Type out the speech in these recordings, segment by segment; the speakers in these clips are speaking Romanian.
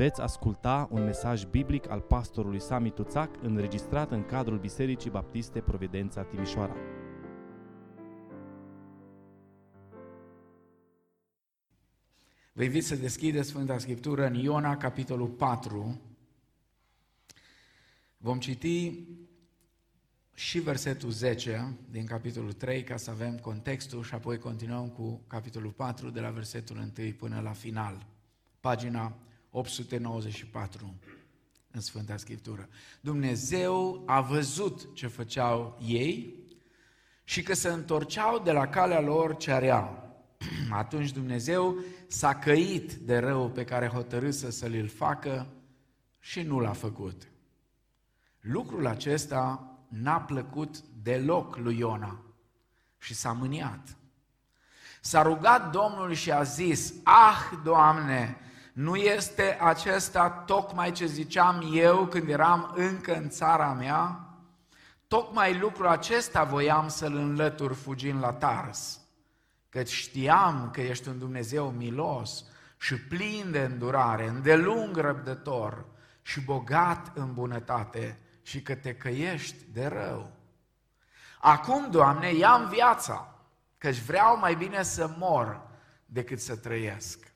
Veți asculta un mesaj biblic al pastorului Sami Tuțac înregistrat în cadrul Bisericii Baptiste Providența Timișoara. Vă invit să deschideți Sfânta Scriptură în Iona, capitolul 4. Vom citi și versetul 10 din capitolul 3 ca să avem contextul și apoi continuăm cu capitolul 4 de la versetul 1 până la final. Pagina 894 în Sfânta Scriptură. Dumnezeu a văzut ce făceau ei și că se întorceau de la calea lor ce area. Atunci Dumnezeu s-a căit de rău pe care hotărâsă să l facă și nu l-a făcut. Lucrul acesta n-a plăcut deloc lui Iona și s-a mâniat. S-a rugat Domnul și a zis, Ah, Doamne, nu este acesta tocmai ce ziceam eu când eram încă în țara mea? Tocmai lucrul acesta voiam să-l înlătur fugind la Tars, că știam că ești un Dumnezeu milos și plin de îndurare, îndelung răbdător și bogat în bunătate și că te căiești de rău. Acum, Doamne, ia-mi viața, căci vreau mai bine să mor decât să trăiesc.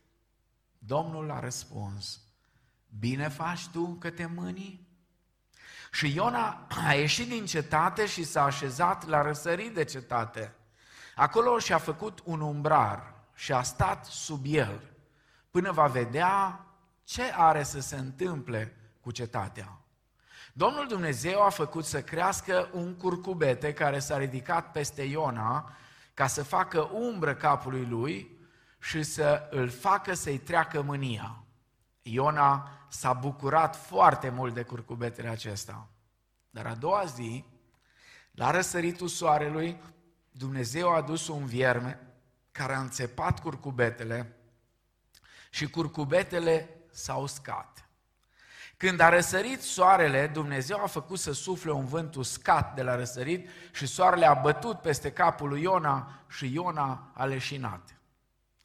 Domnul a răspuns, bine faci tu că te mâni? Și Iona a ieșit din cetate și s-a așezat la răsărit de cetate. Acolo și-a făcut un umbrar și a stat sub el, până va vedea ce are să se întâmple cu cetatea. Domnul Dumnezeu a făcut să crească un curcubete care s-a ridicat peste Iona ca să facă umbră capului lui și să îl facă să-i treacă mânia. Iona s-a bucurat foarte mult de curcubetele acesta. Dar a doua zi, la răsăritul soarelui, Dumnezeu a adus un vierme care a înțepat curcubetele și curcubetele s-au uscat. Când a răsărit soarele, Dumnezeu a făcut să sufle un vânt uscat de la răsărit și soarele a bătut peste capul lui Iona și Iona a leșinat.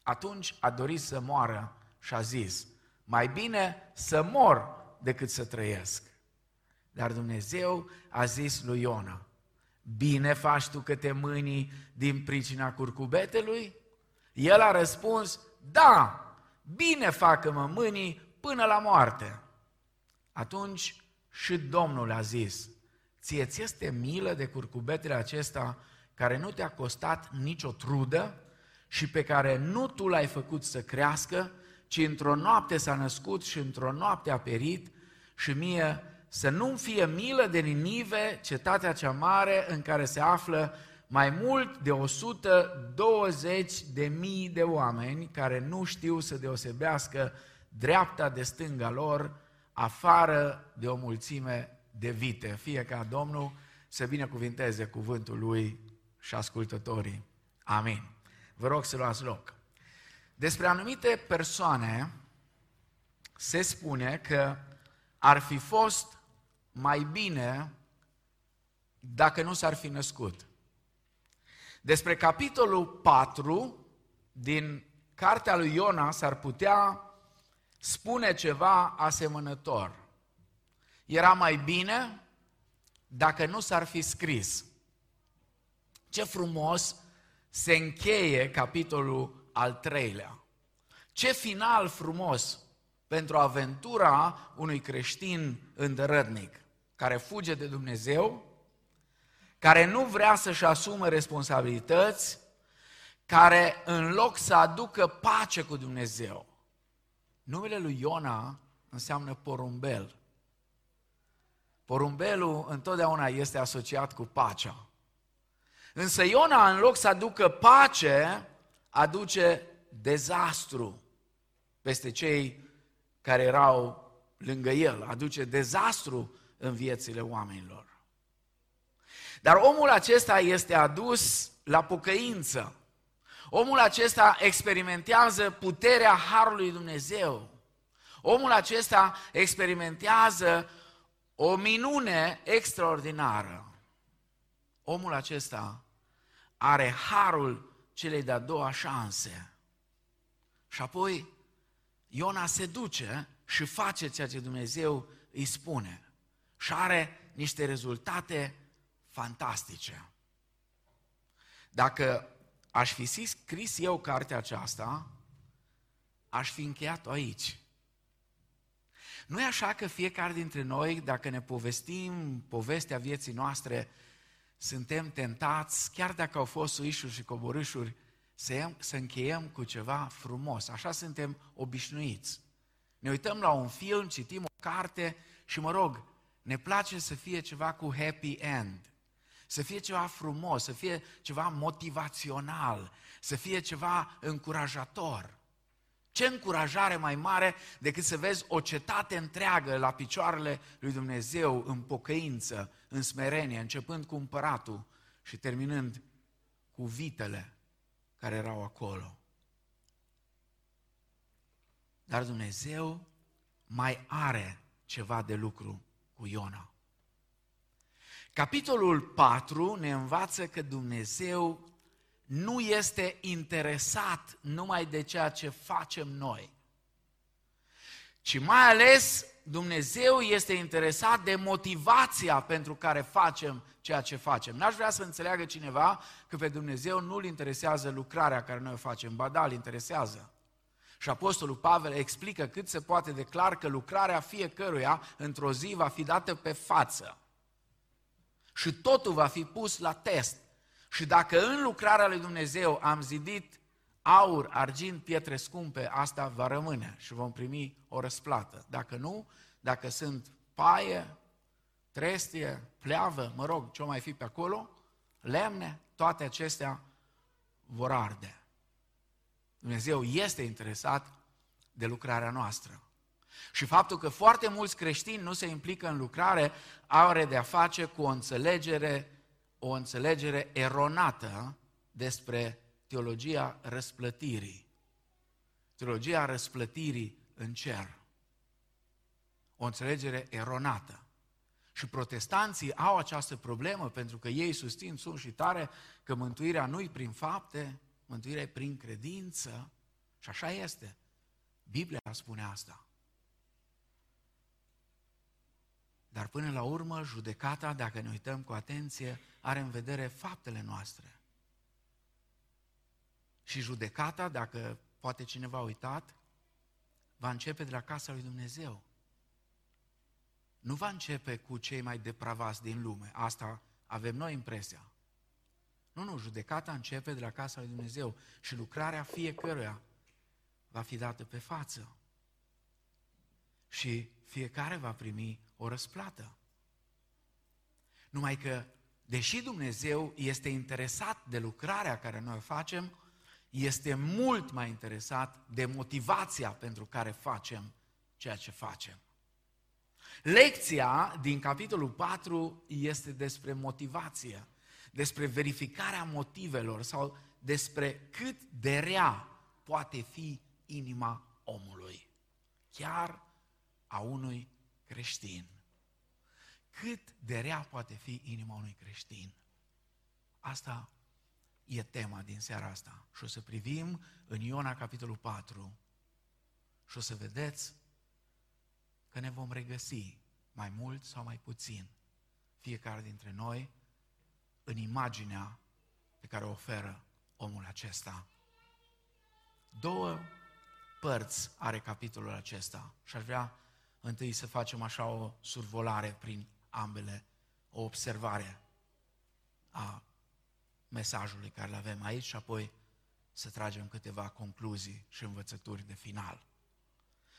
Atunci a dorit să moară și a zis, mai bine să mor decât să trăiesc. Dar Dumnezeu a zis lui Iona, bine faci tu că te mâni din pricina curcubetelui? El a răspuns, da, bine facă mă mâini până la moarte. Atunci și Domnul a zis, ție ți este milă de curcubetele acesta care nu te-a costat nicio trudă și pe care nu tu l-ai făcut să crească, ci într-o noapte s-a născut și într-o noapte a perit și mie să nu-mi fie milă de Ninive, cetatea cea mare în care se află mai mult de 120 de mii de oameni care nu știu să deosebească dreapta de stânga lor, afară de o mulțime de vite. Fie ca Domnul să binecuvinteze cuvântul Lui și ascultătorii. Amin. Vă rog să luați loc. Despre anumite persoane se spune că ar fi fost mai bine dacă nu s-ar fi născut. Despre capitolul 4 din cartea lui Iona s-ar putea spune ceva asemănător. Era mai bine dacă nu s-ar fi scris. Ce frumos se încheie capitolul al treilea. Ce final frumos pentru aventura unui creștin îndărătnic care fuge de Dumnezeu, care nu vrea să-și asume responsabilități, care în loc să aducă pace cu Dumnezeu. Numele lui Iona înseamnă porumbel. Porumbelul întotdeauna este asociat cu pacea. Însă Iona, în loc să aducă pace, aduce dezastru peste cei care erau lângă el, aduce dezastru în viețile oamenilor. Dar omul acesta este adus la pocăință. Omul acesta experimentează puterea Harului Dumnezeu. Omul acesta experimentează o minune extraordinară omul acesta are harul celei de-a doua șanse. Și apoi Iona se duce și face ceea ce Dumnezeu îi spune. Și are niște rezultate fantastice. Dacă aș fi scris eu cartea aceasta, aș fi încheiat-o aici. Nu e așa că fiecare dintre noi, dacă ne povestim povestea vieții noastre, suntem tentați, chiar dacă au fost suișuri și coborâșuri, să, să încheiem cu ceva frumos. Așa suntem obișnuiți. Ne uităm la un film, citim o carte și, mă rog, ne place să fie ceva cu happy end. Să fie ceva frumos, să fie ceva motivațional, să fie ceva încurajator. Ce încurajare mai mare decât să vezi o cetate întreagă la picioarele lui Dumnezeu în pocăință, în smerenie, începând cu împăratul și terminând cu vitele care erau acolo. Dar Dumnezeu mai are ceva de lucru cu Iona. Capitolul 4 ne învață că Dumnezeu nu este interesat numai de ceea ce facem noi, ci mai ales Dumnezeu este interesat de motivația pentru care facem ceea ce facem. N-aș vrea să înțeleagă cineva că pe Dumnezeu nu-L interesează lucrarea care noi o facem, ba da, îl interesează. Și Apostolul Pavel explică cât se poate de clar că lucrarea fiecăruia într-o zi va fi dată pe față. Și totul va fi pus la test. Și dacă în lucrarea lui Dumnezeu am zidit aur, argint, pietre scumpe, asta va rămâne și vom primi o răsplată. Dacă nu, dacă sunt paie, trestie, pleavă, mă rog, ce mai fi pe acolo, lemne, toate acestea vor arde. Dumnezeu este interesat de lucrarea noastră. Și faptul că foarte mulți creștini nu se implică în lucrare are de a face cu o înțelegere, o înțelegere eronată despre teologia răsplătirii. Teologia răsplătirii în cer. O înțelegere eronată. Și protestanții au această problemă pentru că ei susțin, sunt și tare, că mântuirea nu-i prin fapte, mântuirea e prin credință. Și așa este. Biblia spune asta. Dar până la urmă, judecata, dacă ne uităm cu atenție, are în vedere faptele noastre. Și judecata, dacă poate cineva a uitat, va începe de la casa lui Dumnezeu. Nu va începe cu cei mai depravați din lume. Asta avem noi impresia. Nu, nu, judecata începe de la casa lui Dumnezeu și lucrarea fiecăruia va fi dată pe față. Și fiecare va primi o răsplată. Numai că, deși Dumnezeu este interesat de lucrarea care noi o facem, este mult mai interesat de motivația pentru care facem ceea ce facem. Lecția din capitolul 4 este despre motivație, despre verificarea motivelor sau despre cât de rea poate fi inima omului, chiar a unui creștin. Cât de rea poate fi inima unui creștin. Asta e tema din seara asta. Și o să privim în Iona capitolul 4 și o să vedeți că ne vom regăsi mai mult sau mai puțin fiecare dintre noi în imaginea pe care o oferă omul acesta. Două părți are capitolul acesta și aș vrea întâi să facem așa o survolare prin ambele, o observare a mesajului care îl avem aici și apoi să tragem câteva concluzii și învățături de final.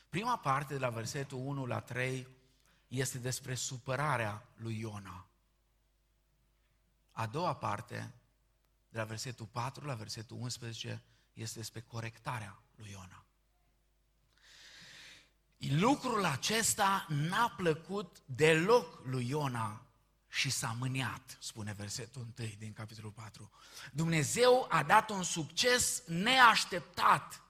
Prima parte, de la versetul 1 la 3, este despre supărarea lui Iona. A doua parte, de la versetul 4 la versetul 11, este despre corectarea lui Iona. Lucrul acesta n-a plăcut deloc lui Iona și s-a mâniat, spune versetul 1 din capitolul 4. Dumnezeu a dat un succes neașteptat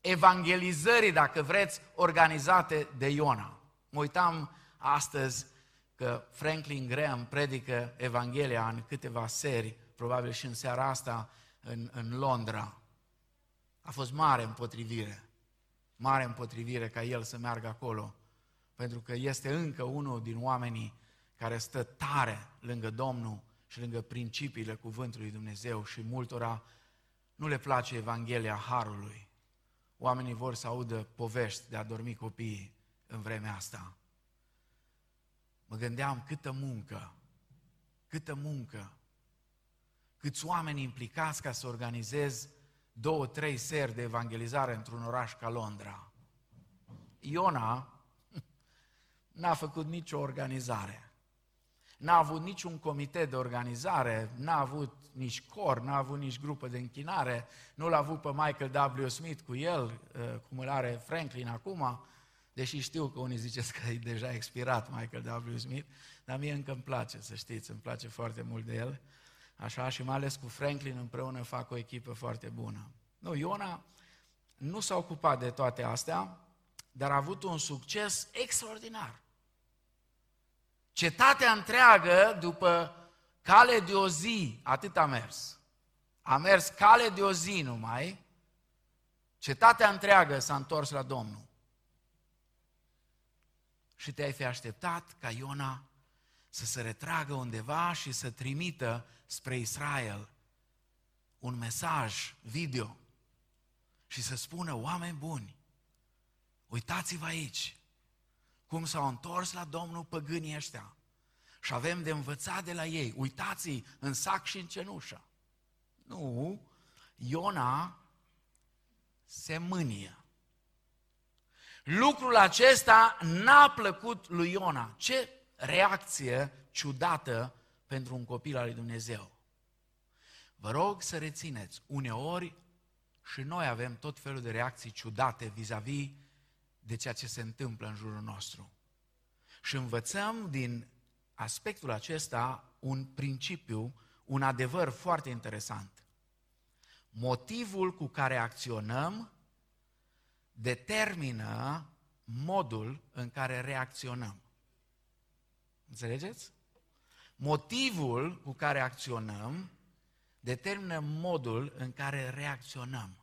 evangelizării, dacă vreți, organizate de Iona. Mă uitam astăzi că Franklin Graham predică Evanghelia în câteva serii, probabil și în seara asta în, în Londra. A fost mare împotrivire. Mare împotrivire ca el să meargă acolo, pentru că este încă unul din oamenii care stă tare lângă Domnul și lângă principiile cuvântului Dumnezeu și multora nu le place Evanghelia Harului. Oamenii vor să audă povești de a dormi copiii în vremea asta. Mă gândeam câtă muncă, câtă muncă, câți oameni implicați ca să organizez două, trei seri de evangelizare într-un oraș ca Londra. Iona n-a făcut nicio organizare. N-a avut niciun comitet de organizare, n-a avut nici cor, n-a avut nici grupă de închinare, nu l-a avut pe Michael W. Smith cu el, uh, cum îl are Franklin acum, deși știu că unii ziceți că e deja expirat Michael W. Smith, dar mie încă îmi place, să știți, îmi place foarte mult de el. Așa, și mai ales cu Franklin împreună fac o echipă foarte bună. Nu, Iona nu s-a ocupat de toate astea, dar a avut un succes extraordinar. Cetatea întreagă, după cale de o zi, atât a mers. A mers cale de o zi numai, cetatea întreagă s-a întors la Domnul. Și te-ai fi așteptat ca Iona să se retragă undeva și să trimită spre Israel un mesaj video și să spună, oameni buni, uitați-vă aici, cum s-au întors la Domnul păgânii ăștia și avem de învățat de la ei. Uitați-i în sac și în cenușă. Nu, Iona se mânie. Lucrul acesta n-a plăcut lui Iona. Ce reacție ciudată pentru un copil al lui Dumnezeu. Vă rog să rețineți, uneori și noi avem tot felul de reacții ciudate vis-a-vis de ceea ce se întâmplă în jurul nostru. Și învățăm din aspectul acesta un principiu, un adevăr foarte interesant. Motivul cu care acționăm determină modul în care reacționăm. Înțelegeți? Motivul cu care acționăm determină modul în care reacționăm.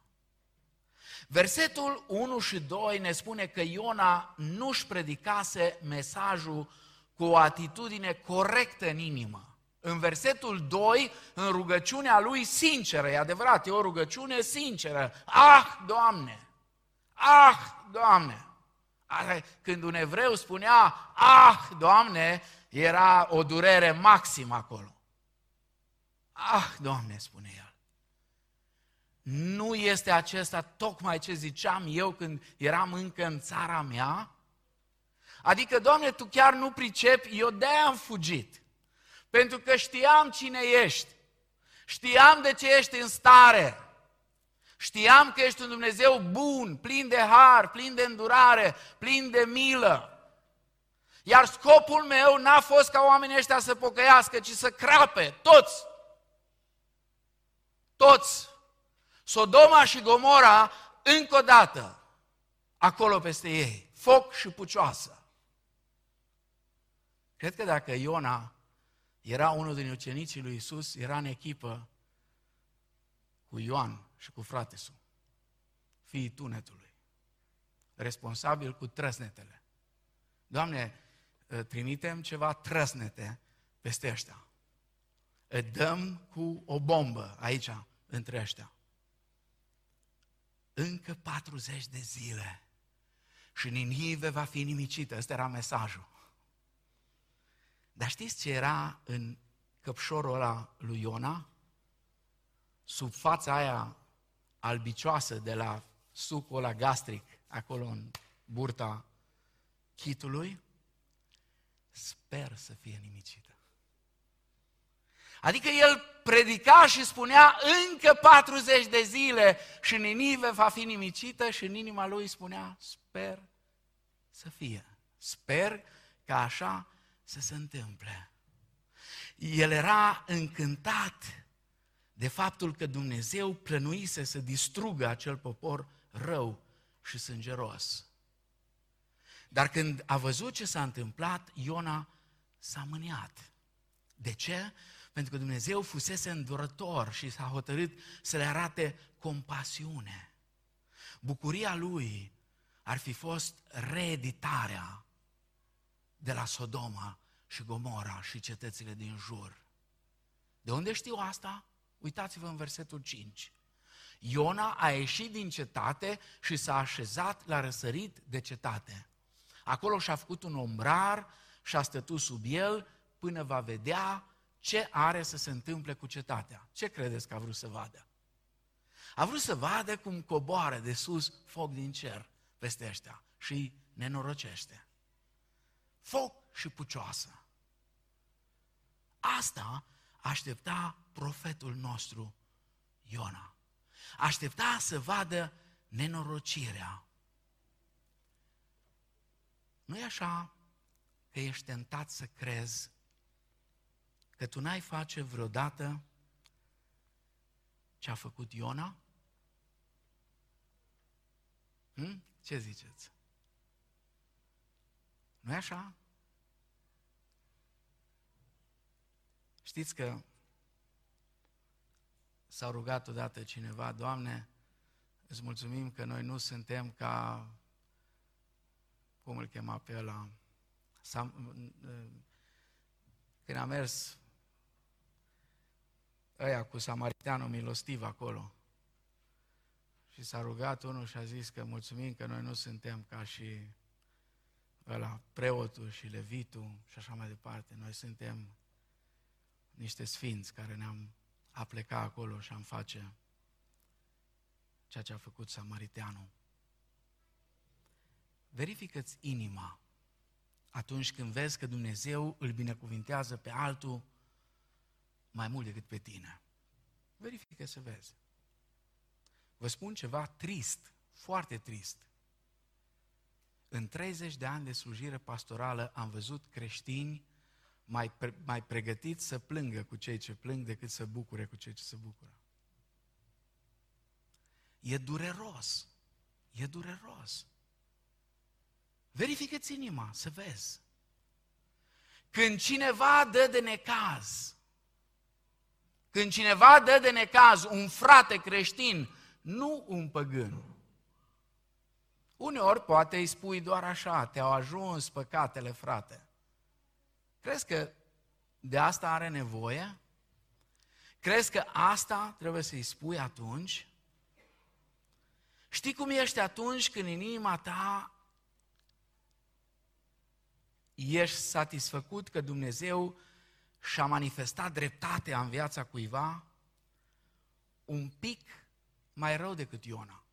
Versetul 1 și 2 ne spune că Iona nu-și predicase mesajul cu o atitudine corectă în inimă. În versetul 2, în rugăciunea lui sinceră, e adevărat, e o rugăciune sinceră. Ah, Doamne! Ah, Doamne! Când un evreu spunea, ah, Doamne, era o durere maximă acolo. Ah, Doamne, spune el. Nu este acesta tocmai ce ziceam eu când eram încă în țara mea? Adică, Doamne, Tu chiar nu pricepi, eu de am fugit. Pentru că știam cine ești. Știam de ce ești în stare. Știam că ești un Dumnezeu bun, plin de har, plin de îndurare, plin de milă. Iar scopul meu n-a fost ca oamenii ăștia să pocăiască, ci să crape, toți. Toți. Sodoma și Gomora, încă o dată, acolo peste ei. Foc și pucioasă. Cred că dacă Iona era unul din ucenicii lui Isus, era în echipă cu Ioan și cu fratesul, fiii tunetului, responsabil cu trăsnetele. Doamne, Ă, trimitem ceva trăsnete peste ăștia. Îi dăm cu o bombă aici, între ăștia. Încă 40 de zile și Ninive va fi nimicită. Ăsta era mesajul. Dar știți ce era în căpșorul ăla lui Iona? Sub fața aia albicioasă de la sucul ăla gastric, acolo în burta chitului, sper să fie nimicită. Adică el predica și spunea încă 40 de zile și Ninive va fi nimicită și în inima lui spunea sper să fie. Sper ca așa să se întâmple. El era încântat de faptul că Dumnezeu plănuise să distrugă acel popor rău și sângeros. Dar când a văzut ce s-a întâmplat, Iona s-a mâniat. De ce? Pentru că Dumnezeu fusese îndurător și s-a hotărât să le arate compasiune. Bucuria lui ar fi fost reeditarea de la Sodoma și Gomora și cetățile din jur. De unde știu asta? Uitați-vă în versetul 5. Iona a ieșit din cetate și s-a așezat la răsărit de cetate. Acolo și-a făcut un ombrar și a stătut sub el până va vedea ce are să se întâmple cu cetatea. Ce credeți că a vrut să vadă? A vrut să vadă cum coboară de sus foc din cer peste ăștia și îi nenorocește. Foc și pucioasă. Asta aștepta profetul nostru Iona. Aștepta să vadă nenorocirea. Nu e așa că ești tentat să crezi că tu n-ai face vreodată ce a făcut Iona? Hm? Ce ziceți? nu e așa? Știți că s-a rugat odată cineva, Doamne, îți mulțumim că noi nu suntem ca, cum îl chema pe ăla, când a mers ăia cu samariteanul milostiv acolo. Și s-a rugat unul și a zis că mulțumim că noi nu suntem ca și ăla, preotul și levitul și așa mai departe. Noi suntem niște sfinți care ne-am apleca acolo și am face ceea ce a făcut samariteanul. Verifică-ți inima atunci când vezi că Dumnezeu îl binecuvintează pe altul mai mult decât pe tine. Verifică să vezi. Vă spun ceva trist, foarte trist. În 30 de ani de slujire pastorală am văzut creștini mai, pre, mai pregătiți să plângă cu cei ce plâng decât să bucure cu cei ce se bucură. E dureros. E dureros. Verifică-ți inima să vezi. Când cineva dă de necaz, când cineva dă de necaz un frate creștin, nu un păgân. Uneori poate îi spui doar așa, te-au ajuns păcatele, frate. Crezi că de asta are nevoie? Crezi că asta trebuie să-i spui atunci? Știi cum ești atunci când în inima ta ești satisfăcut că Dumnezeu și-a manifestat dreptatea în viața cuiva? Un pic mai rău decât Iona.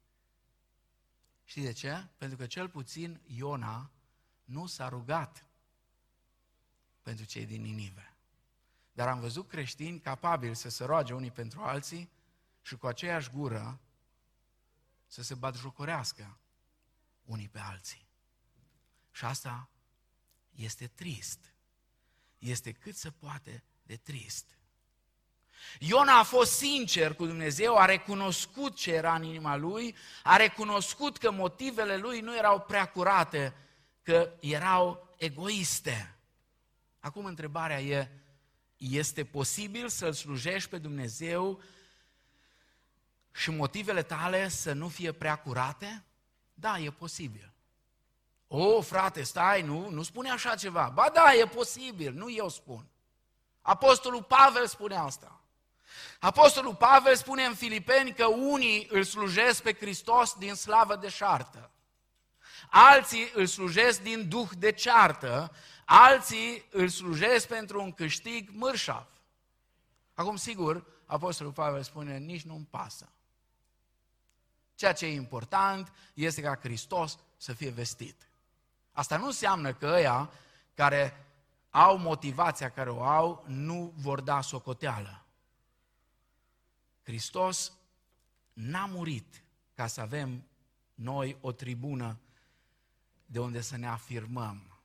Știi de ce? Pentru că cel puțin Iona nu s-a rugat pentru cei din Ninive. Dar am văzut creștini capabili să se roage unii pentru alții și cu aceeași gură să se batjocorească unii pe alții. Și asta este trist. Este cât se poate de trist. Iona a fost sincer cu Dumnezeu, a recunoscut ce era în inima lui, a recunoscut că motivele lui nu erau prea curate, că erau egoiste. Acum întrebarea e, este posibil să-L slujești pe Dumnezeu și motivele tale să nu fie prea curate? Da, e posibil. O, frate, stai, nu, nu spune așa ceva. Ba da, e posibil, nu eu spun. Apostolul Pavel spune asta. Apostolul Pavel spune în Filipeni că unii îl slujesc pe Hristos din slavă de șartă. Alții îl slujesc din duh de ceartă, alții îl slujesc pentru un câștig mărșav. Acum, sigur, Apostolul Pavel spune, nici nu-mi pasă. Ceea ce e important este ca Hristos să fie vestit. Asta nu înseamnă că ăia care au motivația care o au, nu vor da socoteală. Hristos n-a murit ca să avem noi o tribună de unde să ne afirmăm.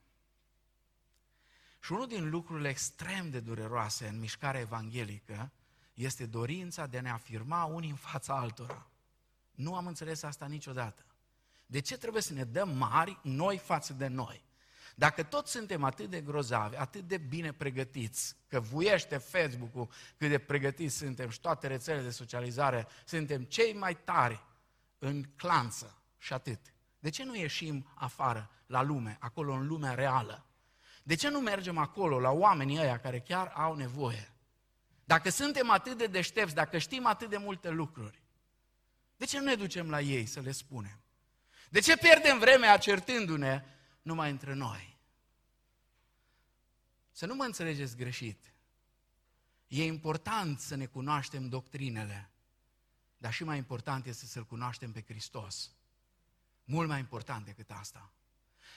Și unul din lucrurile extrem de dureroase în mișcarea evanghelică este dorința de a ne afirma unii în fața altora. Nu am înțeles asta niciodată. De ce trebuie să ne dăm mari noi față de noi? Dacă toți suntem atât de grozavi, atât de bine pregătiți, că vuiește Facebook-ul cât de pregătiți suntem și toate rețelele de socializare, suntem cei mai tari în clanță și atât. De ce nu ieșim afară, la lume, acolo în lumea reală? De ce nu mergem acolo, la oamenii ăia care chiar au nevoie? Dacă suntem atât de deștepți, dacă știm atât de multe lucruri, de ce nu ne ducem la ei să le spunem? De ce pierdem vremea certându-ne numai între noi? Să nu mă înțelegeți greșit. E important să ne cunoaștem doctrinele, dar și mai important este să-L cunoaștem pe Hristos. Mult mai important decât asta.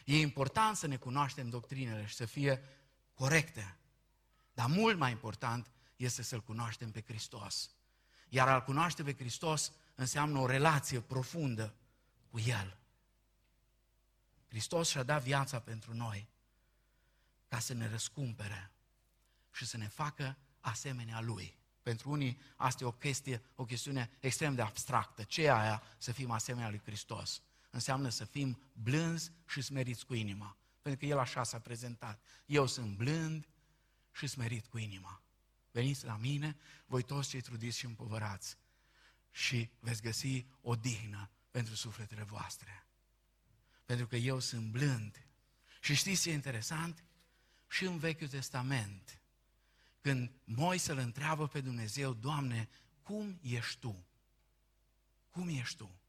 E important să ne cunoaștem doctrinele și să fie corecte. Dar mult mai important este să-L cunoaștem pe Hristos. Iar al cunoaște pe Hristos înseamnă o relație profundă cu El. Hristos și-a dat viața pentru noi ca să ne răscumpere și să ne facă asemenea Lui. Pentru unii asta e o chestie, o chestiune extrem de abstractă. Ce e aia să fim asemenea lui Hristos? Înseamnă să fim blânzi și smeriți cu inima. Pentru că El așa s-a prezentat. Eu sunt blând și smerit cu inima. Veniți la mine, voi toți cei trudiți și împovărați și veți găsi o dihnă pentru sufletele voastre. Pentru că eu sunt blând. Și știți ce e interesant? Și în Vechiul Testament, când Moise îl întreabă pe Dumnezeu, Doamne, cum ești Tu? Cum ești Tu?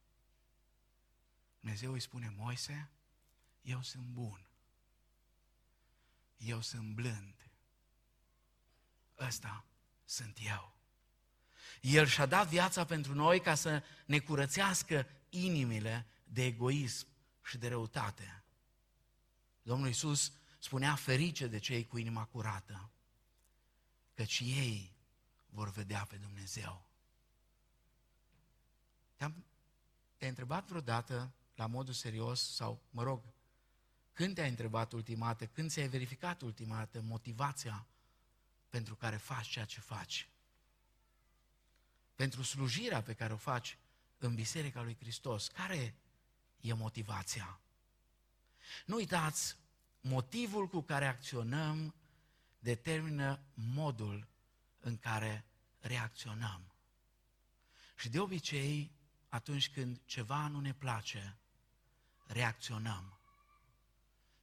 Dumnezeu îi spune, Moise, eu sunt bun. Eu sunt blând. Ăsta sunt eu. El și-a dat viața pentru noi ca să ne curățească inimile de egoism și de răutate. Domnul Iisus spunea ferice de cei cu inima curată, căci ei vor vedea pe Dumnezeu. Te-am, te-ai întrebat vreodată la modul serios sau, mă rog, când te-ai întrebat ultima dată, când ți-ai verificat ultima dată motivația pentru care faci ceea ce faci? Pentru slujirea pe care o faci în Biserica lui Hristos, care e motivația? Nu uitați, motivul cu care acționăm determină modul în care reacționăm. Și de obicei, atunci când ceva nu ne place, reacționăm.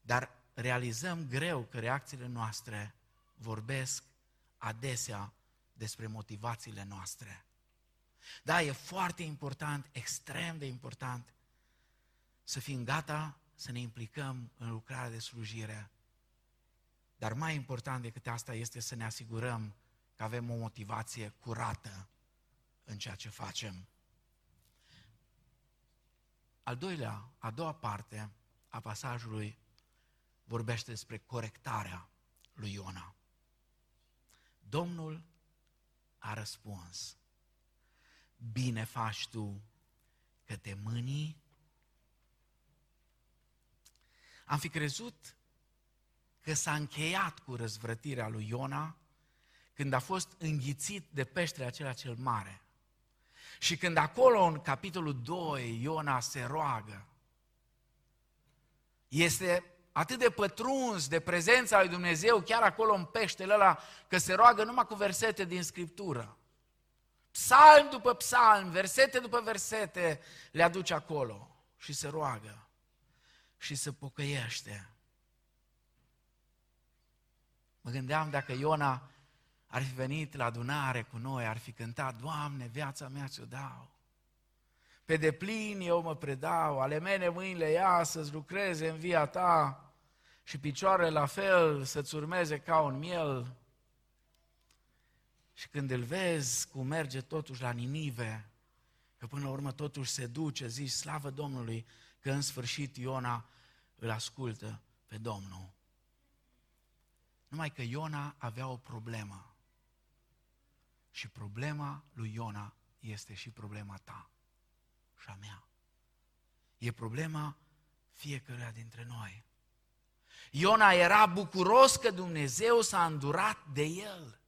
Dar realizăm greu că reacțiile noastre vorbesc adesea despre motivațiile noastre. Da, e foarte important, extrem de important, să fim gata să ne implicăm în lucrarea de slujire. Dar mai important decât asta este să ne asigurăm că avem o motivație curată în ceea ce facem. Al doilea, a doua parte a pasajului vorbește despre corectarea lui Iona. Domnul a răspuns, bine faci tu că te mânii. Am fi crezut că s-a încheiat cu răzvrătirea lui Iona când a fost înghițit de peștele acela cel mare. Și când acolo, în capitolul 2, Iona se roagă, este atât de pătruns de prezența lui Dumnezeu, chiar acolo în peștele ăla, că se roagă numai cu versete din Scriptură. Psalm după psalm, versete după versete le aduce acolo și se roagă și se pocăiește. Mă gândeam dacă Iona ar fi venit la adunare cu noi, ar fi cântat, Doamne, viața mea ți-o dau. Pe deplin eu mă predau, ale mele mâinile ia să-ți lucreze în via ta și picioarele la fel să-ți urmeze ca un miel. Și când îl vezi cum merge totuși la Ninive, că până la urmă totuși se duce, zici, slavă Domnului, că în sfârșit Iona îl ascultă pe Domnul. Numai că Iona avea o problemă. Și problema lui Iona este și problema ta și a mea. E problema fiecăruia dintre noi. Iona era bucuros că Dumnezeu s-a îndurat de el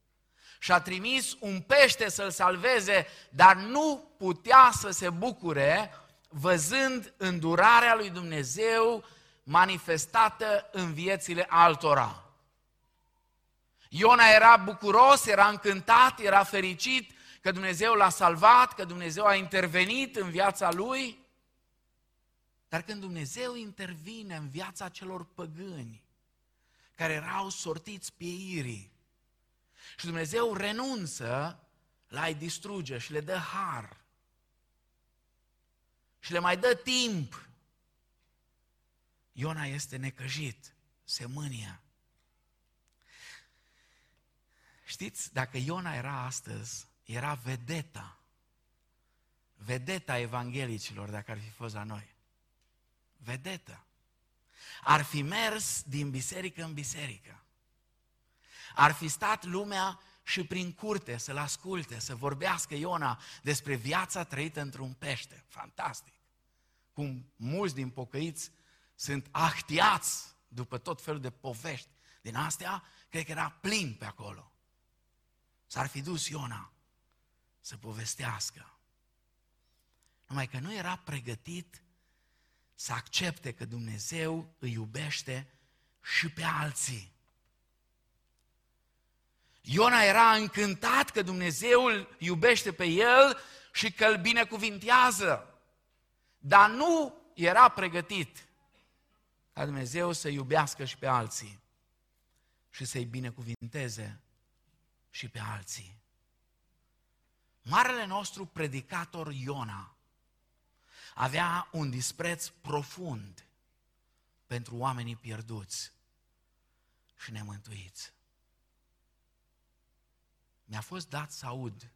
și a trimis un pește să-l salveze, dar nu putea să se bucure văzând îndurarea lui Dumnezeu manifestată în viețile altora. Iona era bucuros, era încântat, era fericit că Dumnezeu l-a salvat, că Dumnezeu a intervenit în viața lui, Dar când Dumnezeu intervine în viața celor păgâni, care erau sortiți pieirii, și Dumnezeu renunță la a-i distruge și le dă har, și le mai dă timp, Iona este necăjit, se mânie. Știți, dacă Iona era astăzi, era vedeta, vedeta evanghelicilor, dacă ar fi fost la noi. Vedetă. Ar fi mers din biserică în biserică. Ar fi stat lumea și prin curte să-l asculte, să vorbească Iona despre viața trăită într-un pește. Fantastic! Cum mulți din pocăiți sunt ahtiați după tot felul de povești. Din astea, cred că era plin pe acolo. S-ar fi dus Iona să povestească. Numai că nu era pregătit să accepte că Dumnezeu îi iubește și pe alții. Iona era încântat că Dumnezeu îl iubește pe el și că îl binecuvintează. Dar nu era pregătit ca Dumnezeu să iubească și pe alții și să-i binecuvinteze și pe alții. Marele nostru predicator Iona avea un dispreț profund pentru oamenii pierduți și nemântuiți. Mi-a fost dat să aud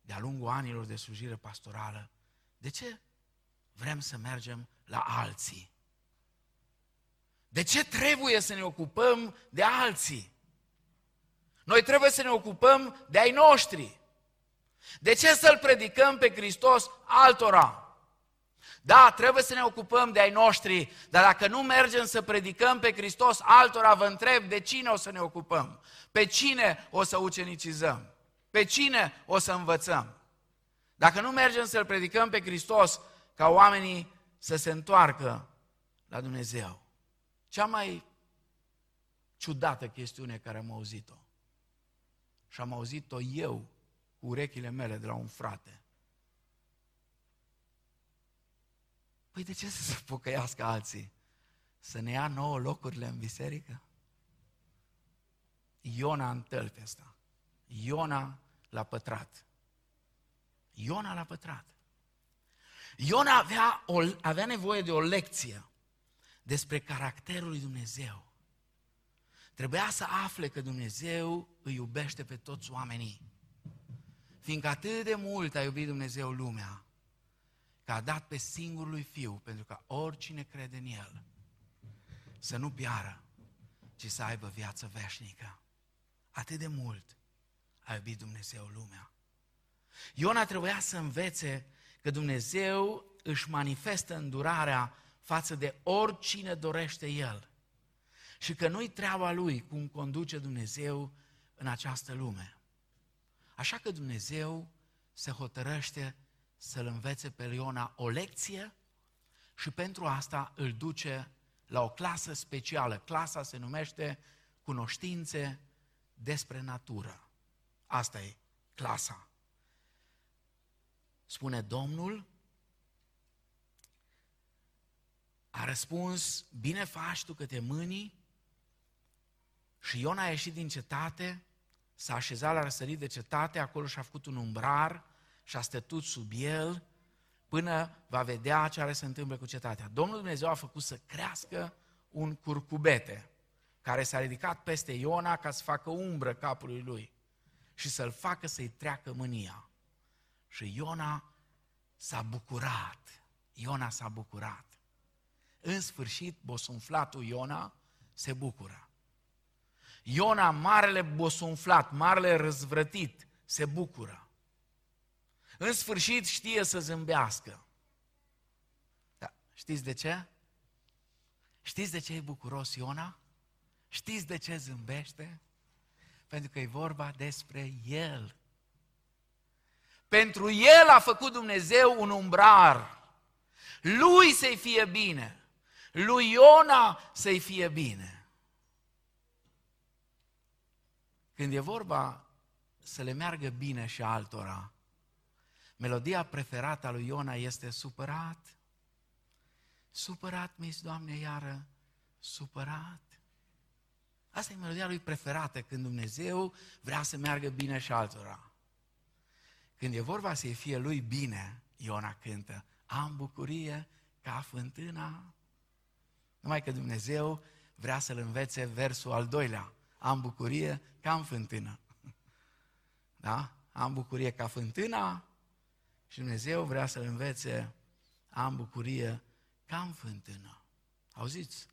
de-a lungul anilor de slujire pastorală de ce vrem să mergem la alții? De ce trebuie să ne ocupăm de alții? Noi trebuie să ne ocupăm de ai noștri. De ce să-L predicăm pe Hristos altora? Da, trebuie să ne ocupăm de ai noștri, dar dacă nu mergem să predicăm pe Hristos altora, vă întreb de cine o să ne ocupăm? Pe cine o să ucenicizăm? Pe cine o să învățăm? Dacă nu mergem să-L predicăm pe Hristos ca oamenii să se întoarcă la Dumnezeu. Cea mai ciudată chestiune care am auzit-o. Și am auzit-o eu cu urechile mele de la un frate. Păi de ce să se pocăiască alții? Să ne ia nouă locurile în biserică? Iona în tălpe asta. Iona l-a pătrat. Iona l-a pătrat. Iona avea, o, avea nevoie de o lecție despre caracterul lui Dumnezeu. Trebuia să afle că Dumnezeu îi iubește pe toți oamenii. Fiindcă atât de mult a iubit Dumnezeu lumea, că a dat pe singurul lui Fiu, pentru ca oricine crede în El să nu piară, ci să aibă viață veșnică. Atât de mult a iubit Dumnezeu lumea. Iona trebuia să învețe că Dumnezeu își manifestă îndurarea față de oricine dorește El. Și că nu-i treaba Lui cum conduce Dumnezeu în această lume. Așa că Dumnezeu se hotărăște să-l învețe pe Iona o lecție și pentru asta îl duce la o clasă specială. Clasa se numește Cunoștințe despre natură. Asta e clasa. Spune Domnul, a răspuns, bine faci tu că te mâni și Ion a ieșit din cetate, s-a așezat la răsărit de cetate, acolo și-a făcut un umbrar și a stătut sub el până va vedea ce are să întâmple cu cetatea. Domnul Dumnezeu a făcut să crească un curcubete care s-a ridicat peste Iona ca să facă umbră capului lui și să-l facă să-i treacă mânia. Și Iona s-a bucurat. Iona s-a bucurat. În sfârșit, bosunflatul Iona se bucură. Iona, marele bosunflat, marele răzvrătit, se bucură. În sfârșit știe să zâmbească. Da, știți de ce? Știți de ce e bucuros Iona? Știți de ce zâmbește? Pentru că e vorba despre El. Pentru El a făcut Dumnezeu un umbrar. Lui să-i fie bine. Lui Iona să-i fie bine. Când e vorba să le meargă bine și altora, melodia preferată a lui Iona este supărat, Supărat mi Doamne, iară, supărat. Asta e melodia lui preferată, când Dumnezeu vrea să meargă bine și altora. Când e vorba să fie lui bine, Iona cântă, am bucurie ca fântâna. Numai că Dumnezeu vrea să-l învețe versul al doilea. Am bucurie ca în fântână. Da? Am bucurie ca fântâna și Dumnezeu vrea să-l învețe am bucurie ca în fântână. Auziți?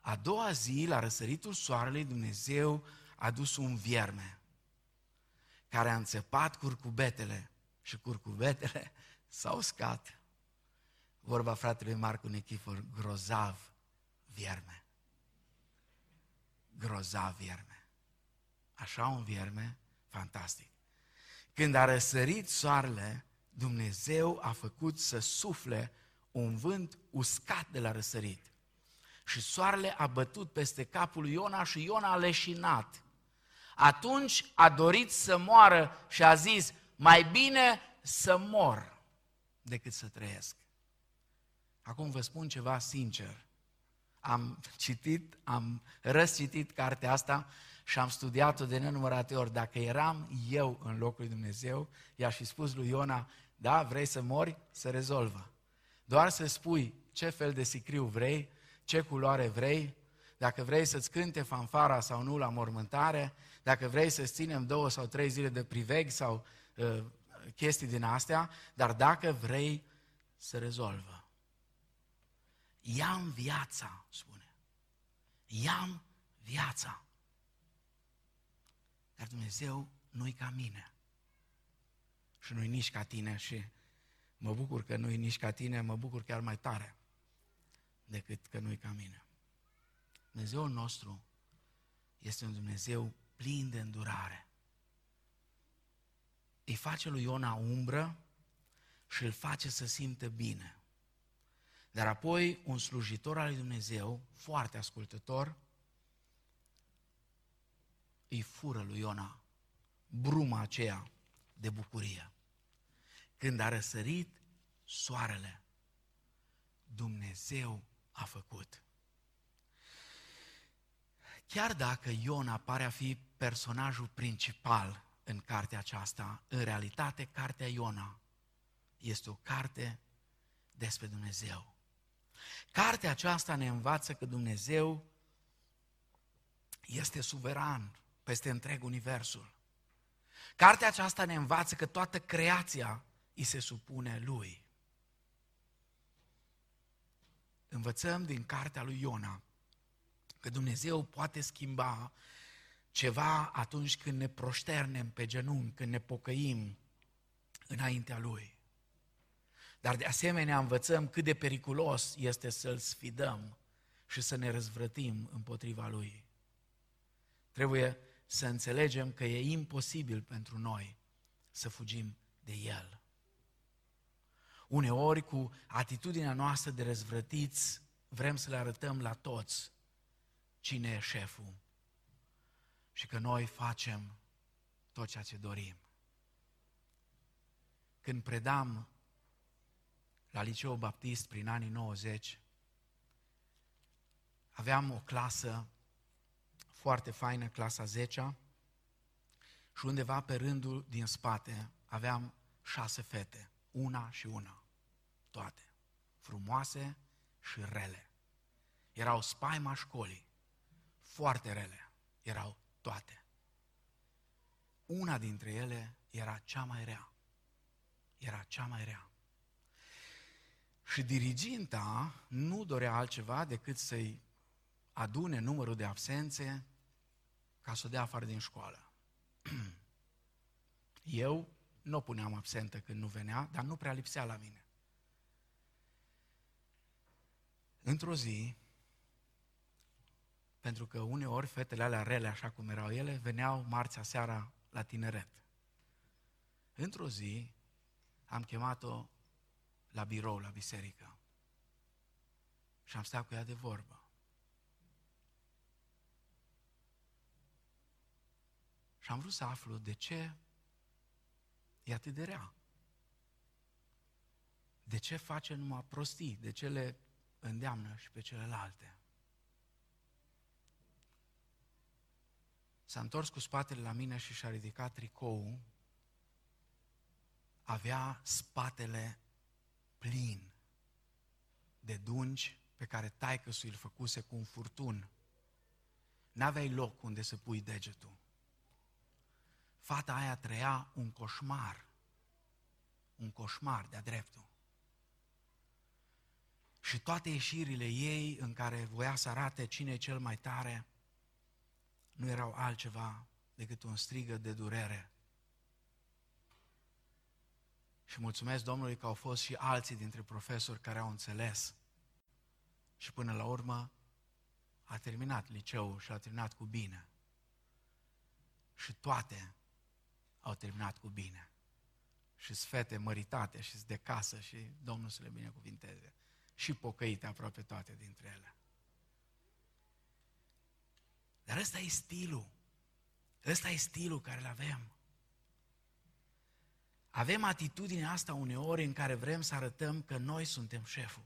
A doua zi, la răsăritul soarelui, Dumnezeu a dus un vierme care a înțepat curcubetele și curcubetele s-au uscat. Vorba fratelui Marcu Nichifor, grozav vierme. Grozav vierme. Așa un vierme fantastic. Când a răsărit soarele, Dumnezeu a făcut să sufle un vânt uscat de la răsărit. Și soarele a bătut peste capul lui Iona și Iona a leșinat. Atunci a dorit să moară și a zis, mai bine să mor decât să trăiesc. Acum vă spun ceva sincer. Am citit, am răscitit cartea asta și am studiat-o de nenumărate ori. Dacă eram eu în locul lui Dumnezeu, i-aș fi spus lui Iona, da, vrei să mori? Să rezolvă. Doar să spui ce fel de sicriu vrei, ce culoare vrei, dacă vrei să-ți cânte fanfara sau nu la mormântare, dacă vrei să ținem două sau trei zile de priveg sau uh, chestii din astea, dar dacă vrei să rezolvă. Ia-mi viața, spune. Ia-mi viața. Dar Dumnezeu nu-i ca mine. Și nu-i nici ca tine și mă bucur că nu-i nici ca tine, mă bucur chiar mai tare decât că nu-i ca mine. Dumnezeul nostru este un Dumnezeu plin de îndurare. Îi face lui Iona umbră și îl face să simtă bine. Dar apoi un slujitor al lui Dumnezeu, foarte ascultător, îi fură lui Iona bruma aceea de bucurie. Când a răsărit soarele, Dumnezeu a făcut. Chiar dacă Iona pare a fi personajul principal în cartea aceasta, în realitate, cartea Iona este o carte despre Dumnezeu. Cartea aceasta ne învață că Dumnezeu este suveran peste întreg universul. Cartea aceasta ne învață că toată creația îi se supune lui. Învățăm din cartea lui Iona că Dumnezeu poate schimba ceva atunci când ne proșternem pe genunchi, când ne pocăim înaintea Lui. Dar de asemenea învățăm cât de periculos este să-L sfidăm și să ne răzvrătim împotriva Lui. Trebuie să înțelegem că e imposibil pentru noi să fugim de El. Uneori, cu atitudinea noastră de răzvrătiți, vrem să le arătăm la toți cine e șeful și că noi facem tot ceea ce dorim. Când predam la Liceu Baptist prin anii 90, aveam o clasă foarte faină, clasa 10 și undeva pe rândul din spate aveam șase fete, una și una, toate, frumoase și rele. Erau spaima școlii, foarte rele, erau toate. Una dintre ele era cea mai rea. Era cea mai rea. Și diriginta nu dorea altceva decât să-i adune numărul de absențe ca să o dea afară din școală. Eu nu puneam absentă când nu venea, dar nu prea lipsea la mine. Într-o zi, pentru că uneori fetele alea rele, așa cum erau ele, veneau marțea seara la tineret. Într-o zi am chemat-o la birou, la biserică. Și am stat cu ea de vorbă. Și am vrut să aflu de ce e atât de rea. De ce face numai prostii? De ce le îndeamnă și pe celelalte. S-a întors cu spatele la mine și și-a ridicat tricoul. Avea spatele plin de dungi pe care taică îl făcuse cu un furtun. N-aveai loc unde să pui degetul. Fata aia trăia un coșmar. Un coșmar de-a dreptul. Și toate ieșirile ei în care voia să arate cine e cel mai tare, nu erau altceva decât un strigă de durere. Și mulțumesc Domnului că au fost și alții dintre profesori care au înțeles. Și până la urmă a terminat liceul și a terminat cu bine. Și toate au terminat cu bine. Și fete măritate și de casă și Domnul să le binecuvinteze. Și pocăite aproape toate dintre ele. Dar ăsta e stilul. Ăsta e stilul care îl avem. Avem atitudinea asta uneori în care vrem să arătăm că noi suntem șeful.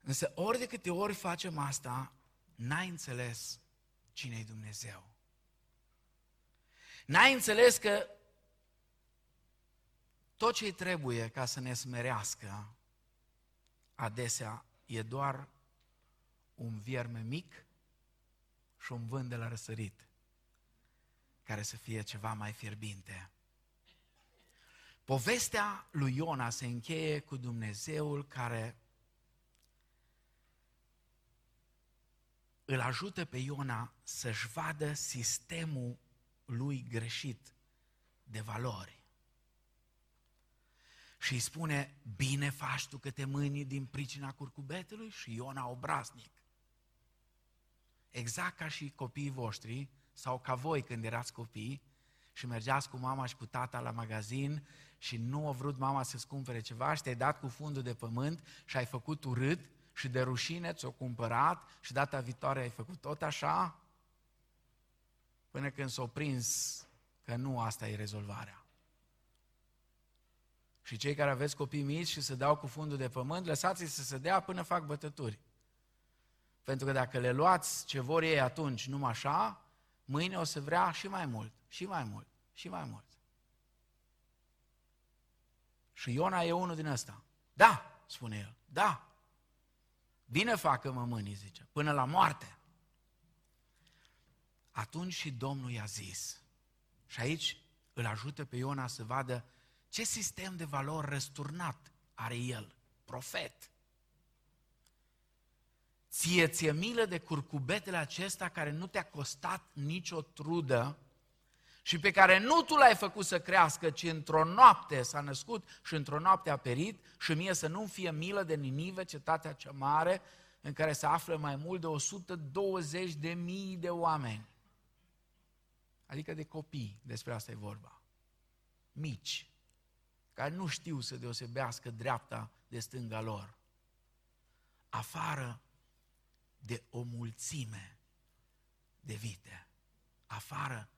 Însă ori de câte ori facem asta, n-ai înțeles cine e Dumnezeu. N-ai înțeles că tot ce trebuie ca să ne smerească, adesea e doar un vierme mic și un vânt de la răsărit, care să fie ceva mai fierbinte. Povestea lui Iona se încheie cu Dumnezeul care îl ajută pe Iona să-și vadă sistemul lui greșit de valori. Și îi spune, bine faci tu că te mâini din pricina curcubetelui? Și Iona obraznic. Exact ca și copiii voștri, sau ca voi când erați copii și mergeați cu mama și cu tata la magazin și nu a vrut mama să-ți cumpere ceva și te-ai dat cu fundul de pământ și ai făcut urât și de rușine ți-o cumpărat și data viitoare ai făcut tot așa, până când s-o prins că nu asta e rezolvarea. Și cei care aveți copii mici și se dau cu fundul de pământ, lăsați-i să se dea până fac bătături. Pentru că dacă le luați ce vor ei atunci numai așa, mâine o să vrea și mai mult, și mai mult, și mai mult. Și Iona e unul din ăsta. Da, spune el, da. Bine facă mămânii, zice, până la moarte. Atunci și Domnul i-a zis, și aici îl ajută pe Iona să vadă ce sistem de valori răsturnat are el, profet. Ție ție milă de curcubetele acesta care nu te-a costat nicio trudă și pe care nu tu l-ai făcut să crească, ci într-o noapte s-a născut și într-o noapte a perit și mie să nu fie milă de Ninive, cetatea cea mare, în care se află mai mult de 120 de mii de oameni. Adică de copii, despre asta e vorba. Mici, care nu știu să deosebească dreapta de stânga lor. Afară de o mulțime de vite. Afară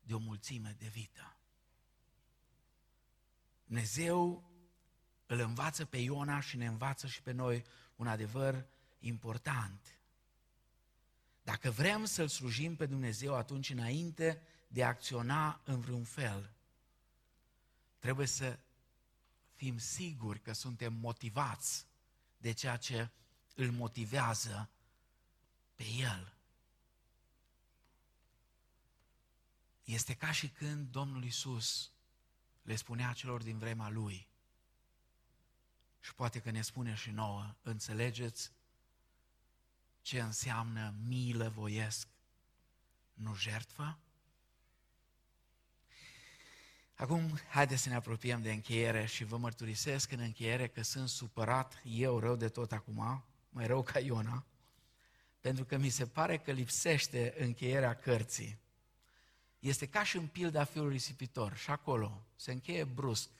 de o mulțime de vită. Dumnezeu îl învață pe Iona și ne învață și pe noi un adevăr important. Dacă vrem să-L slujim pe Dumnezeu, atunci înainte de a acționa în vreun fel, trebuie să fim siguri că suntem motivați de ceea ce îl motivează pe El. Este ca și când Domnul Isus le spunea celor din vremea Lui, și poate că ne spune și nouă, înțelegeți ce înseamnă milă voiesc, nu jertfă? Acum, haideți să ne apropiem de încheiere și vă mărturisesc în încheiere că sunt supărat eu rău de tot acum, mai rău ca Iona, pentru că mi se pare că lipsește încheierea cărții. Este ca și în pilda fiului risipitor și acolo se încheie brusc.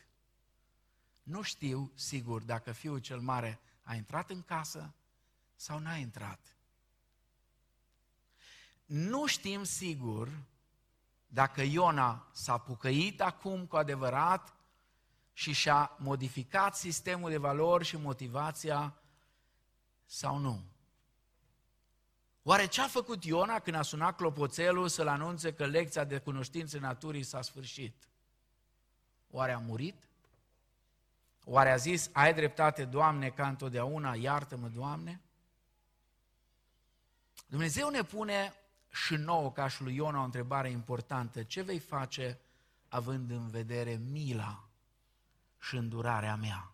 Nu știu sigur dacă fiul cel mare a intrat în casă sau n-a intrat. Nu știm sigur dacă Iona s-a pucăit acum cu adevărat și și-a modificat sistemul de valori și motivația sau nu? Oare ce a făcut Iona când a sunat clopoțelul să-l anunțe că lecția de cunoștințe naturii s-a sfârșit? Oare a murit? Oare a zis, ai dreptate, Doamne, ca întotdeauna, iartă-mă, Doamne? Dumnezeu ne pune și nouă, ca și lui Iona, o întrebare importantă. Ce vei face având în vedere mila și îndurarea mea?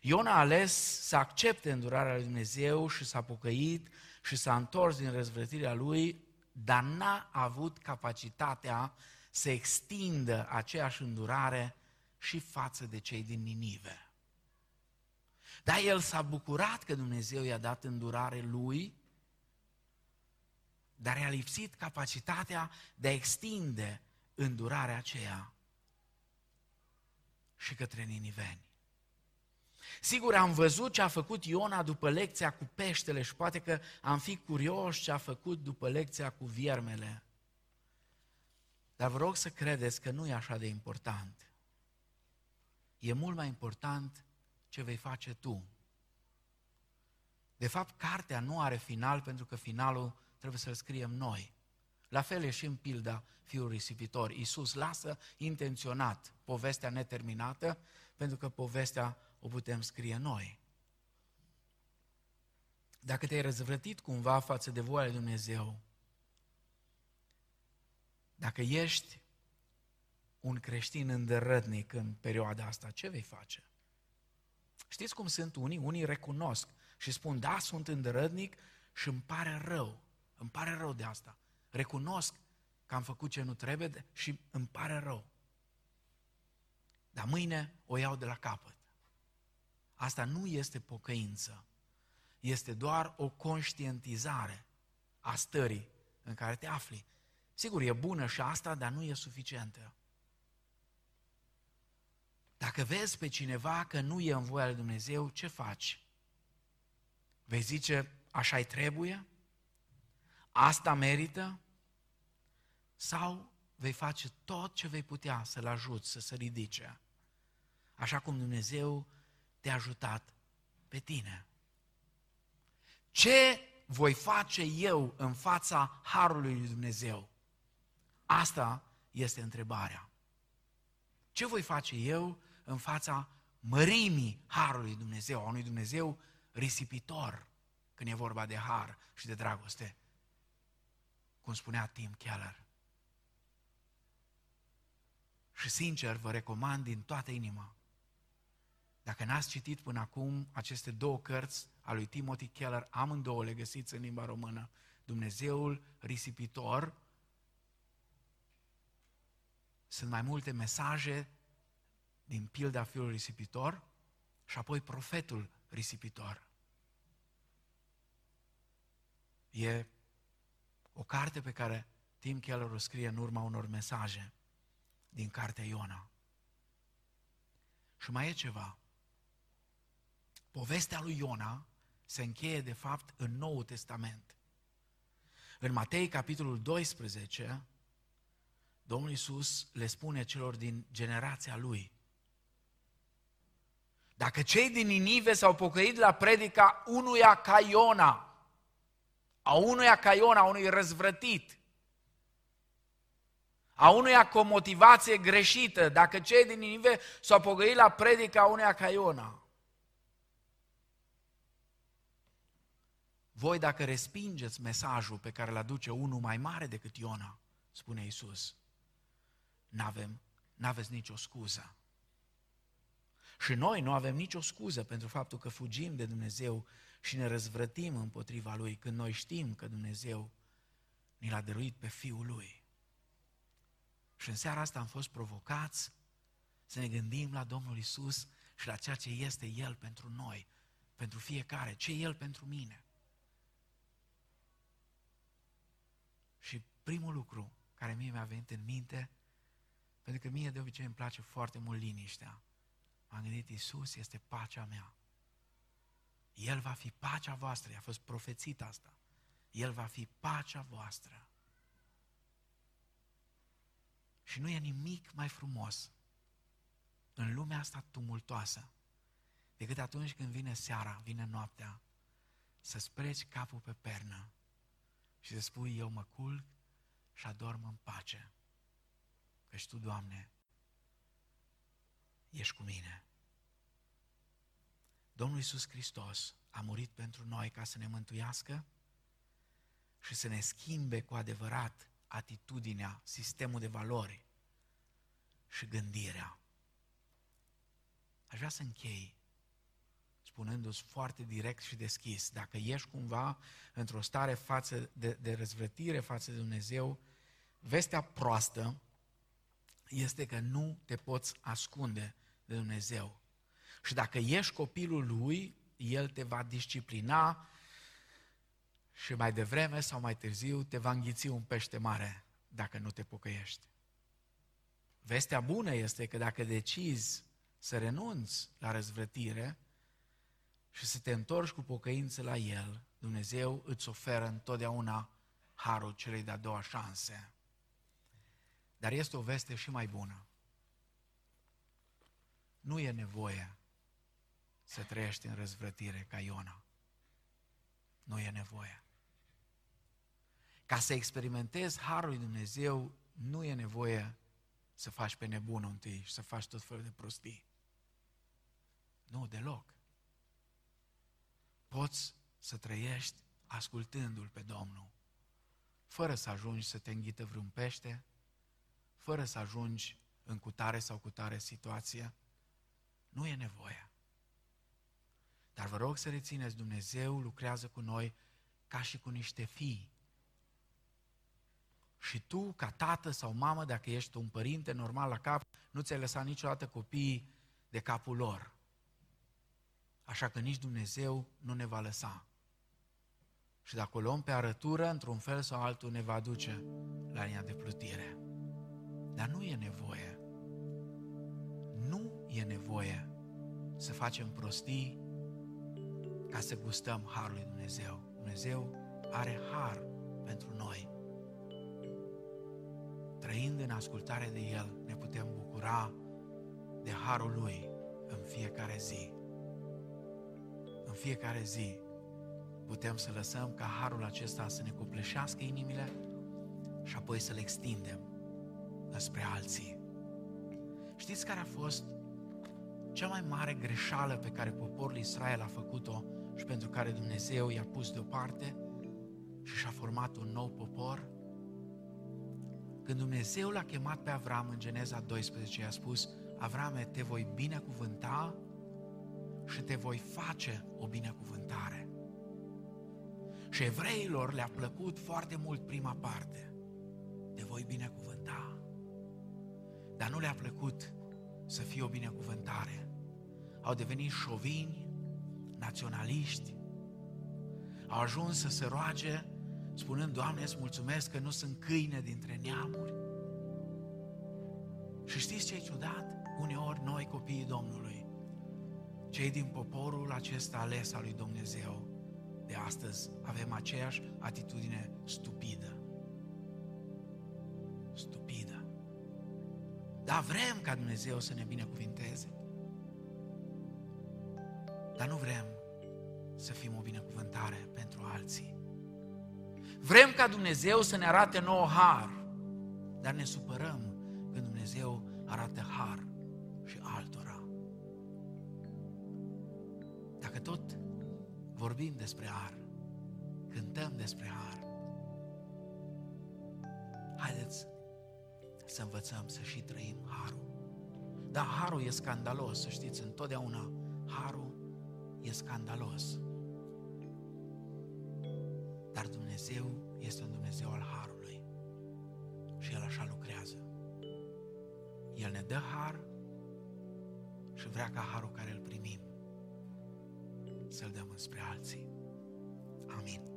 Iona a ales să accepte îndurarea lui Dumnezeu și s-a pocăit și s-a întors din răzvrătirea lui, dar n-a avut capacitatea să extindă aceeași îndurare și față de cei din Ninive. Dar el s-a bucurat că Dumnezeu i-a dat îndurare lui, dar i-a lipsit capacitatea de a extinde îndurarea aceea și către niniveni. Sigur, am văzut ce a făcut Iona după lecția cu peștele și poate că am fi curioși ce a făcut după lecția cu viermele. Dar vă rog să credeți că nu e așa de important. E mult mai important ce vei face tu. De fapt, cartea nu are final pentru că finalul trebuie să-l scriem noi. La fel e și în pilda fiul risipitor. Iisus lasă intenționat povestea neterminată pentru că povestea o putem scrie noi. Dacă te-ai răzvrătit cumva față de voia lui Dumnezeu, dacă ești un creștin îndărătnic în perioada asta, ce vei face? Știți cum sunt unii? Unii recunosc și spun, da, sunt îndărătnic și îmi pare rău. Îmi pare rău de asta. Recunosc că am făcut ce nu trebuie și îmi pare rău. Dar mâine o iau de la capăt. Asta nu este pocăință. Este doar o conștientizare a stării în care te afli. Sigur, e bună și asta, dar nu e suficientă. Dacă vezi pe cineva că nu e în voia lui Dumnezeu, ce faci? Vei zice, așa-i trebuie? Asta merită? Sau vei face tot ce vei putea să-l ajuți să se ridice? Așa cum Dumnezeu te-a ajutat pe tine. Ce voi face eu în fața Harului lui Dumnezeu? Asta este întrebarea. Ce voi face eu în fața mărimii Harului Dumnezeu, a unui Dumnezeu risipitor, când e vorba de har și de dragoste, cum spunea Tim Keller. Și sincer vă recomand din toată inima, dacă n-ați citit până acum aceste două cărți a lui Timothy Keller, amândouă le găsiți în limba română, Dumnezeul risipitor, sunt mai multe mesaje din pilda fiului risipitor și apoi profetul risipitor. E o carte pe care Tim Keller o scrie în urma unor mesaje din cartea Iona. Și mai e ceva. Povestea lui Iona se încheie, de fapt, în Noul Testament. În Matei, capitolul 12, Domnul Iisus le spune celor din generația lui, dacă cei din Ninive s-au pocăit la predica unuia ca Iona, a unuia ca Iona, a unui răzvrătit, a unuia cu o motivație greșită, dacă cei din Ninive s-au pocăit la predica unuia ca Iona, voi dacă respingeți mesajul pe care îl aduce unul mai mare decât Iona, spune Iisus, n-avem, n-aveți nicio scuză. Și noi nu avem nicio scuză pentru faptul că fugim de Dumnezeu și ne răzvrătim împotriva Lui când noi știm că Dumnezeu ni l-a dăruit pe Fiul Lui. Și în seara asta am fost provocați să ne gândim la Domnul Isus și la ceea ce este El pentru noi, pentru fiecare, ce e El pentru mine. Și primul lucru care mie mi-a venit în minte, pentru că mie de obicei îmi place foarte mult liniștea, am gândit, Iisus este pacea mea. El va fi pacea voastră, i-a fost profețit asta. El va fi pacea voastră. Și nu e nimic mai frumos în lumea asta tumultoasă decât atunci când vine seara, vine noaptea, să spreci capul pe pernă și să spui, eu mă culc și adorm în pace. Căci Tu, Doamne, ești cu mine. Domnul Iisus Hristos a murit pentru noi ca să ne mântuiască și să ne schimbe cu adevărat atitudinea, sistemul de valori și gândirea. Aș vrea să închei spunându-ți foarte direct și deschis, dacă ești cumva într-o stare față de, de răzvrătire față de Dumnezeu, vestea proastă este că nu te poți ascunde de Dumnezeu. Și dacă ești copilul lui, el te va disciplina și mai devreme sau mai târziu te va înghiți un pește mare dacă nu te pocăiești. Vestea bună este că dacă decizi să renunți la răzvrătire și să te întorci cu pocăință la El, Dumnezeu îți oferă întotdeauna harul celei de-a doua șanse. Dar este o veste și mai bună. Nu e nevoie să trăiești în răzvrătire ca Iona. Nu e nevoie. Ca să experimentezi harul lui Dumnezeu, nu e nevoie să faci pe nebun întâi și să faci tot felul de prostii. Nu, deloc. Poți să trăiești ascultându-L pe Domnul, fără să ajungi să te înghită vreun pește, fără să ajungi în cutare sau cutare situație. Nu e nevoie. Dar vă rog să rețineți, Dumnezeu lucrează cu noi ca și cu niște fii. Și tu, ca tată sau mamă, dacă ești un părinte normal la cap, nu ți-ai lăsat niciodată copiii de capul lor. Așa că nici Dumnezeu nu ne va lăsa. Și dacă o luăm pe arătură, într-un fel sau altul ne va duce la linia de plutire. Dar nu e nevoie. Nu e nevoie să facem prostii ca să gustăm harul lui Dumnezeu. Dumnezeu are har pentru noi. Trăind în ascultare de El, ne putem bucura de harul Lui în fiecare zi. În fiecare zi putem să lăsăm ca harul acesta să ne copleșească inimile și apoi să le extindem spre alții. Știți care a fost cea mai mare greșeală pe care poporul Israel a făcut-o și pentru care Dumnezeu i-a pus deoparte și și-a format un nou popor? Când Dumnezeu l-a chemat pe Avram în Geneza 12, i-a spus, Avrame, te voi binecuvânta și te voi face o binecuvântare. Și evreilor le-a plăcut foarte mult prima parte. Te voi binecuvânta. Dar nu le-a plăcut să fie o binecuvântare. Au devenit șovini, naționaliști, au ajuns să se roage spunând, Doamne, îți mulțumesc că nu sunt câine dintre neamuri. Și știți ce e ciudat? Uneori noi, copiii Domnului, cei din poporul acesta ales al lui Dumnezeu, de astăzi avem aceeași atitudine stupidă. Stupidă. Dar vrem ca Dumnezeu să ne binecuvinteze. Dar nu vrem să fim o binecuvântare pentru alții. Vrem ca Dumnezeu să ne arate nouă har, dar ne supărăm când Dumnezeu arată har și altora. Dacă tot vorbim despre har, cântăm despre har, haideți să învățăm să și trăim harul. Dar harul e scandalos, să știți, întotdeauna harul e scandalos. Dar Dumnezeu este un Dumnezeu al harului și El așa lucrează. El ne dă har și vrea ca harul care îl primim să-l dăm înspre alții. Amin.